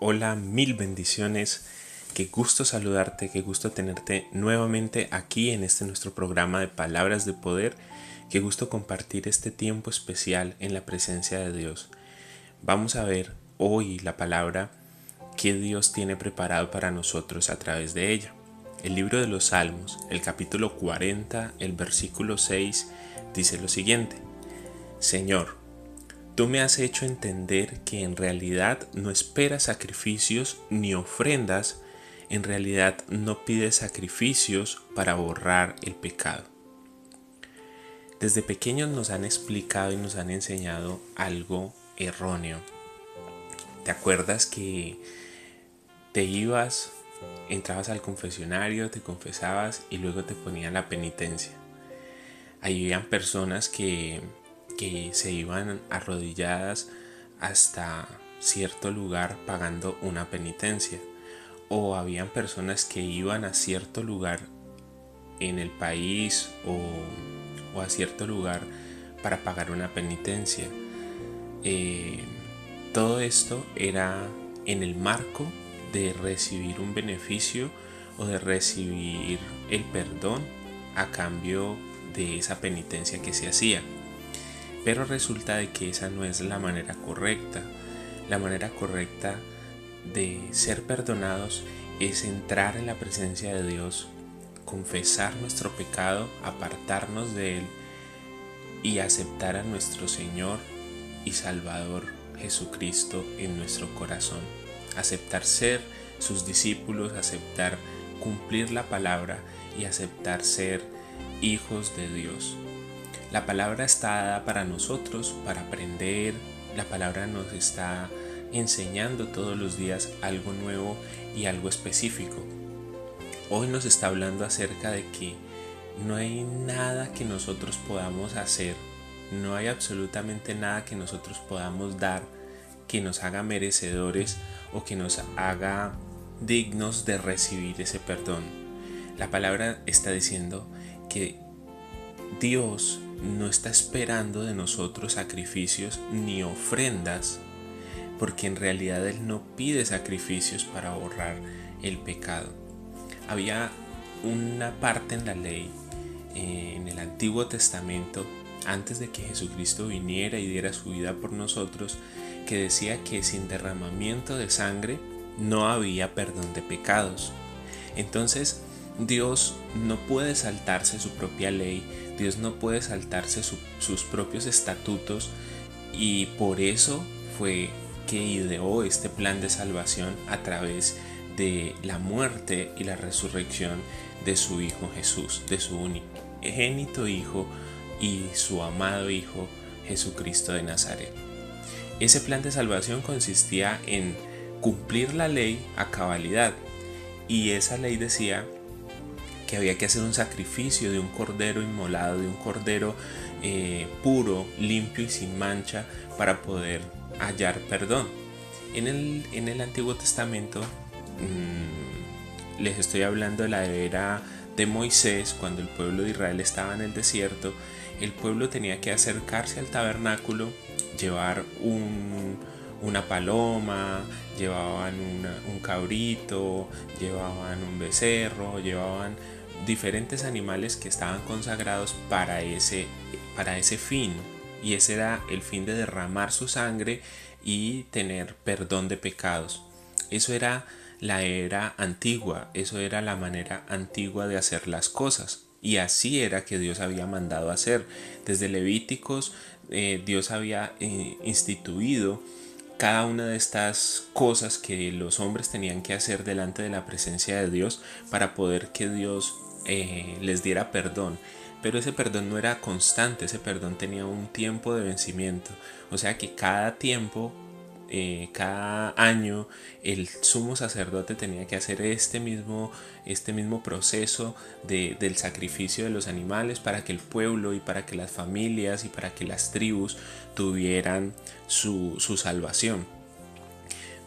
Hola, mil bendiciones. Qué gusto saludarte, qué gusto tenerte nuevamente aquí en este nuestro programa de Palabras de Poder. Qué gusto compartir este tiempo especial en la presencia de Dios. Vamos a ver hoy la palabra que Dios tiene preparado para nosotros a través de ella. El libro de los Salmos, el capítulo 40, el versículo 6, dice lo siguiente. Señor, Tú me has hecho entender que en realidad no esperas sacrificios ni ofrendas, en realidad no pides sacrificios para borrar el pecado. Desde pequeños nos han explicado y nos han enseñado algo erróneo. ¿Te acuerdas que te ibas, entrabas al confesionario, te confesabas y luego te ponían la penitencia? Ahí habían personas que que se iban arrodilladas hasta cierto lugar pagando una penitencia o habían personas que iban a cierto lugar en el país o, a cierto lugar para pagar una penitencia. Eh, todo esto era en el marco de recibir un beneficio o de recibir el perdón a cambio de esa penitencia que se hacía. Pero resulta de que esa no es la manera correcta. La manera correcta de ser perdonados es entrar en la presencia de Dios, confesar nuestro pecado, apartarnos de él y aceptar a nuestro Señor y Salvador Jesucristo en nuestro corazón. Aceptar ser sus discípulos, aceptar cumplir la palabra y aceptar ser hijos de Dios. La palabra está dada para nosotros, para aprender. La palabra nos está enseñando todos los días algo nuevo y algo específico. Hoy nos está hablando acerca de que no hay nada que nosotros podamos hacer, no hay absolutamente nada que nosotros podamos dar que nos haga merecedores o que nos haga dignos de recibir ese perdón. La palabra está diciendo que Dios no está esperando de nosotros sacrificios ni ofrendas, porque en realidad Él no pide sacrificios para borrar el pecado. Había una parte en la ley, eh, en el Antiguo Testamento, antes de que Jesucristo viniera y diera su vida por nosotros, que decía que sin derramamiento de sangre no había perdón de pecados. Entonces, Dios no puede saltarse su propia ley, Dios no puede saltarse sus propios estatutos y por eso fue que ideó este plan de salvación a través de la muerte y la resurrección de su Hijo Jesús, de su unigénito Hijo y su amado Hijo Jesucristo de Nazaret. Ese plan de salvación consistía en cumplir la ley a cabalidad y esa ley decía que había que hacer un sacrificio de un cordero inmolado, de un cordero eh, puro, limpio y sin mancha para poder hallar perdón. En el, en el Antiguo Testamento mm, les estoy hablando de la era de Moisés, cuando el pueblo de Israel estaba en el desierto, el pueblo tenía que acercarse al tabernáculo, llevar una paloma, llevaban un cabrito, llevaban un becerro, llevaban diferentes animales que estaban consagrados para ese, para ese fin. Y ese era el fin de derramar su sangre y tener perdón de pecados. Eso era la era antigua, eso era la manera antigua de hacer las cosas. Y así era que Dios había mandado hacer. Desde Levíticos eh, Dios había eh, instituido cada una de estas cosas que los hombres tenían que hacer delante de la presencia de Dios para poder que Dios eh, les diera perdón. Pero ese perdón no era constante, ese perdón tenía un tiempo de vencimiento. O sea que cada tiempo, eh, cada año, el sumo sacerdote tenía que hacer este mismo, este mismo proceso del sacrificio de los animales para que el pueblo y para que las familias y para que las tribus tuvieran su, su salvación.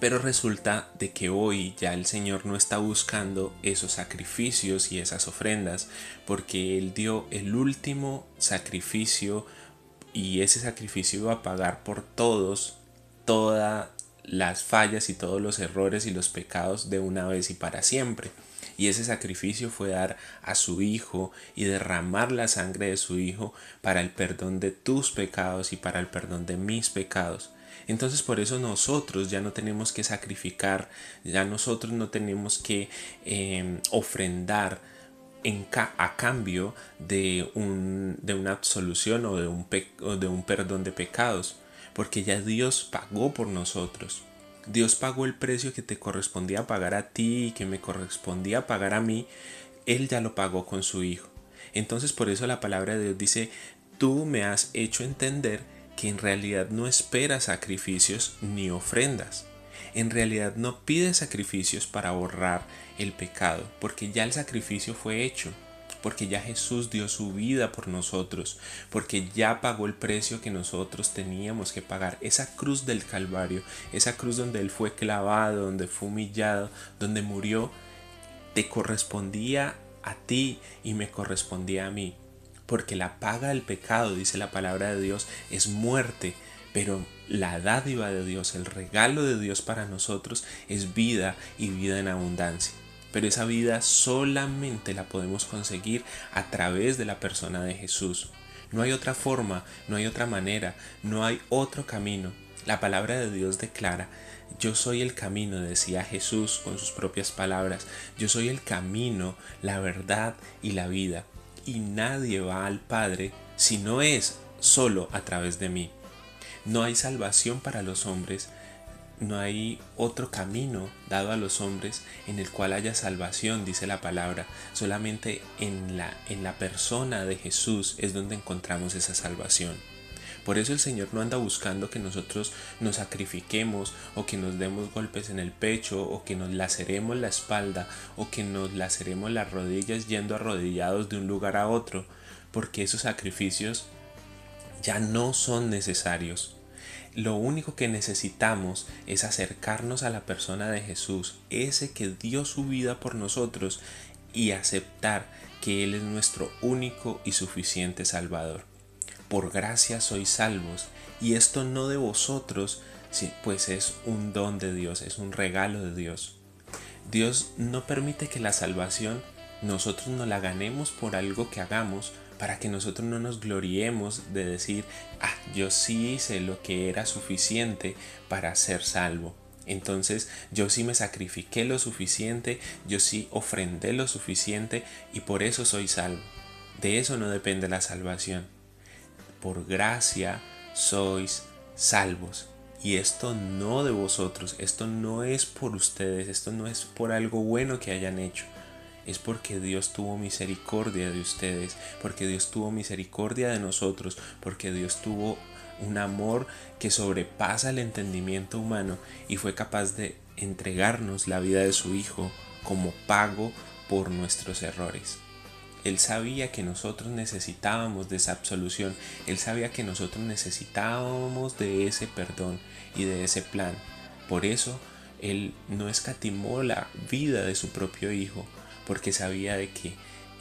Pero resulta de que hoy ya el Señor no está buscando esos sacrificios y esas ofrendas, porque Él dio el último sacrificio y ese sacrificio iba a pagar por todos toda las fallas y todos los errores y los pecados de una vez y para siempre. Y ese sacrificio fue dar a su Hijo y derramar la sangre de su Hijo para el perdón de tus pecados y para el perdón de mis pecados. Entonces por eso nosotros ya no tenemos que sacrificar, ya nosotros no tenemos que em, ofrendar en a cambio de, un, de, una absolución o de un, o de un perdón de pecados, porque ya Dios pagó por nosotros. Dios pagó el precio que te correspondía pagar a ti y que me correspondía pagar a mí. Él ya lo pagó con su Hijo. Entonces por eso la palabra de Dios dice, tú me has hecho entender que en realidad no espera sacrificios ni ofrendas. En realidad no pide sacrificios para borrar el pecado, porque ya el sacrificio fue hecho porque ya Jesús dio su vida por nosotros, porque ya pagó el precio que nosotros teníamos que pagar. Esa cruz del Calvario, esa cruz donde Él fue clavado, donde fue humillado, donde murió, te correspondía a ti y me correspondía a mí. Porque la paga del pecado, dice la palabra de Dios, es muerte. Pero la dádiva de Dios, el regalo de Dios para nosotros es vida y vida en abundancia pero esa vida solamente la podemos conseguir a través de la persona de Jesús. No hay otra forma, no hay otra manera, no hay otro camino. La palabra de Dios declara, yo soy el camino, decía Jesús con sus propias palabras, yo soy el camino, la verdad y la vida, y nadie va al Padre si no es solo a través de mí. No hay salvación para los hombres no hay otro camino dado a los hombres en el cual haya salvación, dice la palabra. Solamente en la, en la persona de Jesús es donde encontramos esa salvación. Por eso el Señor no anda buscando que nosotros nos sacrifiquemos o que nos demos golpes en el pecho o que nos laceremos la espalda o que nos laceremos las rodillas yendo arrodillados de un lugar a otro, porque esos sacrificios ya no son necesarios. Lo único que necesitamos es acercarnos a la persona de Jesús, ese que dio su vida por nosotros, y aceptar que Él es nuestro único y suficiente Salvador. Por gracia sois salvos, y esto no de vosotros, pues es un don de Dios, es un regalo de Dios. Dios no permite que la salvación nosotros no la ganemos por algo que hagamos, para que nosotros no nos gloriemos de decir, ah, yo sí hice lo que era suficiente para ser salvo. Entonces yo sí me sacrifiqué lo suficiente, yo sí ofrendé lo suficiente y por eso soy salvo. De eso no depende la salvación. Por gracia sois salvos. Y esto no de vosotros, esto no es por ustedes, esto no es por algo bueno que hayan hecho es porque Dios tuvo misericordia de ustedes, porque Dios tuvo misericordia de nosotros, porque Dios tuvo un amor que sobrepasa el entendimiento humano y fue capaz de entregarnos la vida de su Hijo como pago por nuestros errores. Él sabía que nosotros necesitábamos de esa absolución, Él sabía que nosotros necesitábamos de ese perdón y de ese plan. Por eso Él no escatimó la vida de su propio Hijo, porque sabía de que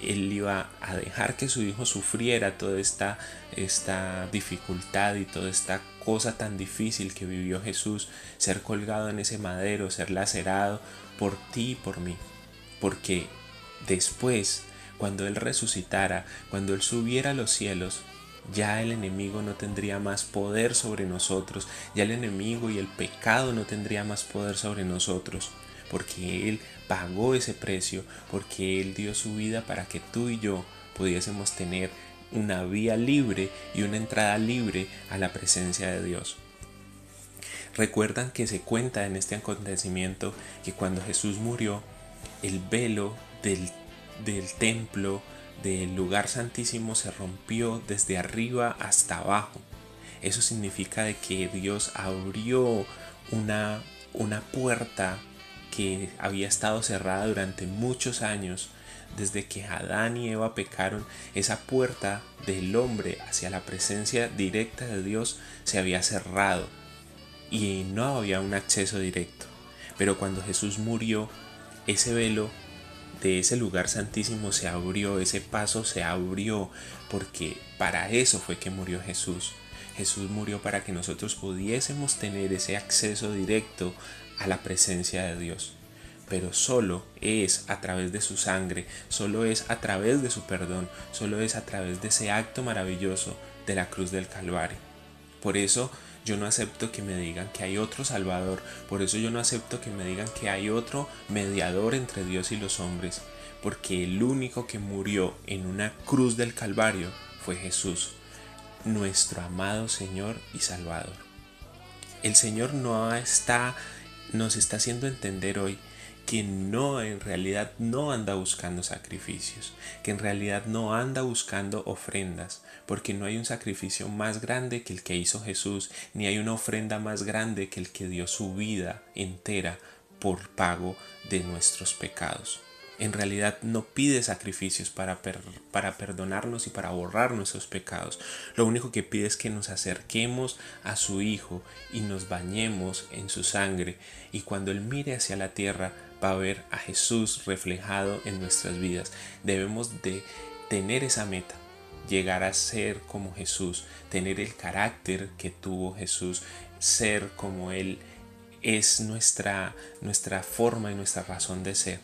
él iba a dejar que su hijo sufriera toda esta, esta dificultad y toda esta cosa tan difícil que vivió Jesús, ser colgado en ese madero, ser lacerado por ti y por mí. Porque después, cuando Él resucitara, cuando Él subiera a los cielos, ya el enemigo no tendría más poder sobre nosotros, ya el enemigo y el pecado no tendría más poder sobre nosotros, porque Él pagó ese precio, porque Él dio su vida para que tú y yo pudiésemos tener una vía libre y una entrada libre a la presencia de Dios. Recuerdan que se cuenta en este acontecimiento que cuando Jesús murió, el velo del, del templo, del lugar santísimo, se rompió desde arriba hasta abajo. Eso significa de que Dios abrió una, una puerta que había estado cerrada durante muchos años, desde que Adán y Eva pecaron, esa puerta del hombre hacia la presencia directa de Dios se había cerrado y no había un acceso directo. Pero cuando Jesús murió, ese velo de ese lugar santísimo se abrió, ese paso se abrió, porque para eso fue que murió Jesús. Jesús murió para que nosotros pudiésemos tener ese acceso directo a la presencia de Dios. Pero solo es a través de su sangre, solo es a través de su perdón, solo es a través de ese acto maravilloso de la cruz del Calvario. Por eso yo no acepto que me digan que hay otro Salvador, por eso yo no acepto que me digan que hay otro mediador entre Dios y los hombres, porque el único que murió en una cruz del Calvario fue Jesús nuestro amado Señor y Salvador. El Señor no está, nos está haciendo entender hoy que no, en realidad no anda buscando sacrificios, que en realidad no anda buscando ofrendas, porque no hay un sacrificio más grande que el que hizo Jesús, ni hay una ofrenda más grande que el que dio su vida entera por pago de nuestros pecados en realidad no pide sacrificios para, para perdonarnos y para borrar nuestros pecados. Lo único que pide es que nos acerquemos a su Hijo y nos bañemos en su sangre. Y cuando Él mire hacia la tierra va a ver a Jesús reflejado en nuestras vidas. Debemos de tener esa meta, llegar a ser como Jesús, tener el carácter que tuvo Jesús, ser como Él es nuestra, nuestra forma y nuestra razón de ser.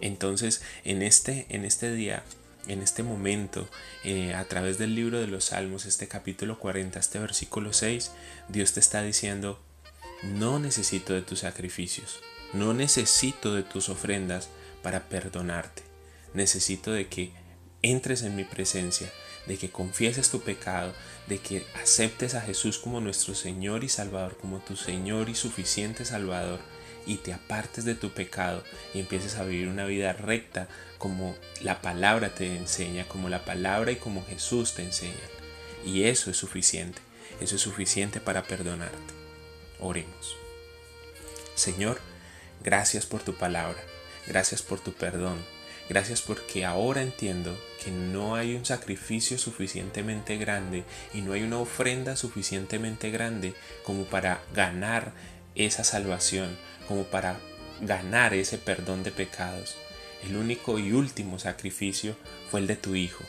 Entonces, en este, en este día, en este momento, eh, a través del libro de los Salmos, este capítulo 40, este versículo 6, Dios te está diciendo, no necesito de tus sacrificios, no necesito de tus ofrendas para perdonarte, necesito de que entres en mi presencia, de que confieses tu pecado, de que aceptes a Jesús como nuestro Señor y Salvador, como tu Señor y suficiente Salvador, y te apartes de tu pecado y empieces a vivir una vida recta como la palabra te enseña, como la palabra y como Jesús te enseña. Y eso es suficiente, eso es suficiente para perdonarte. Oremos. Señor, gracias por tu palabra, gracias por tu perdón, gracias porque ahora entiendo que no hay un sacrificio suficientemente grande y no hay una ofrenda suficientemente grande como para ganar esa salvación, como para ganar ese perdón de pecados. El único y último sacrificio fue el de tu Hijo,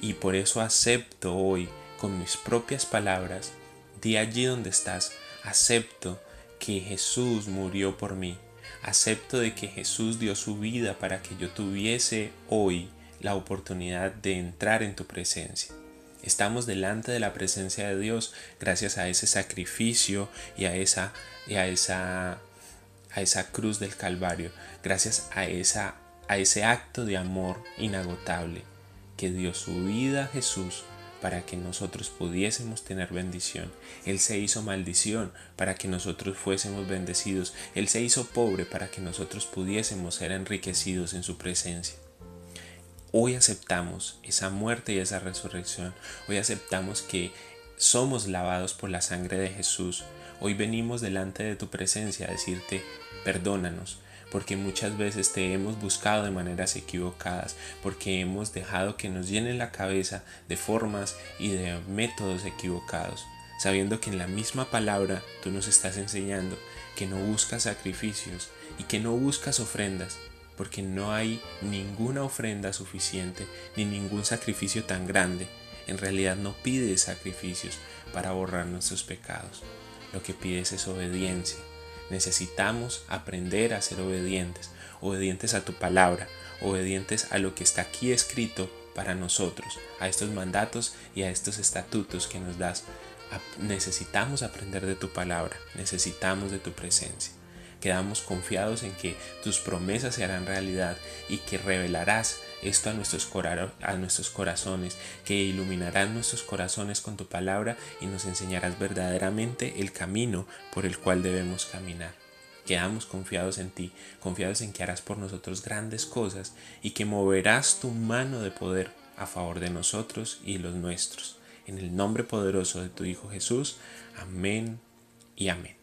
y por eso acepto hoy, con mis propias palabras, di allí donde estás, acepto que Jesús murió por mí, acepto de que Jesús dio su vida para que yo tuviese hoy la oportunidad de entrar en tu presencia. Estamos delante de la presencia de Dios gracias a ese sacrificio y a esa, y a esa a esa cruz del Calvario, gracias a, esa, a ese acto de amor inagotable que dio su vida a Jesús para que nosotros pudiésemos tener bendición. Él se hizo maldición para que nosotros fuésemos bendecidos. Él se hizo pobre para que nosotros pudiésemos ser enriquecidos en su presencia. Hoy aceptamos esa muerte y esa resurrección. Hoy aceptamos que somos lavados por la sangre de Jesús. Hoy venimos delante de tu presencia a decirte, perdónanos, porque muchas veces te hemos buscado de maneras equivocadas, porque hemos dejado que nos llenen la cabeza de formas y de métodos equivocados, sabiendo que en la misma palabra tú nos estás enseñando que no buscas sacrificios y que no buscas ofrendas, porque no hay ninguna ofrenda suficiente ni ningún sacrificio tan grande. En realidad no pides sacrificios para borrar nuestros pecados. Lo que pides es obediencia Necesitamos aprender a ser obedientes, obedientes a tu palabra, obedientes a lo que está aquí escrito para nosotros, a estos mandatos y a estos estatutos que nos das. Necesitamos aprender de tu palabra, necesitamos de tu presencia. Quedamos confiados en que tus promesas se harán realidad y que revelarás esto a nuestros, corazones, que iluminarás nuestros corazones con tu palabra y nos enseñarás verdaderamente el camino por el cual debemos caminar. Quedamos confiados en ti, confiados en que harás por nosotros grandes cosas y que moverás tu mano de poder a favor de nosotros y los nuestros. En el nombre poderoso de tu Hijo Jesús. Amén y amén.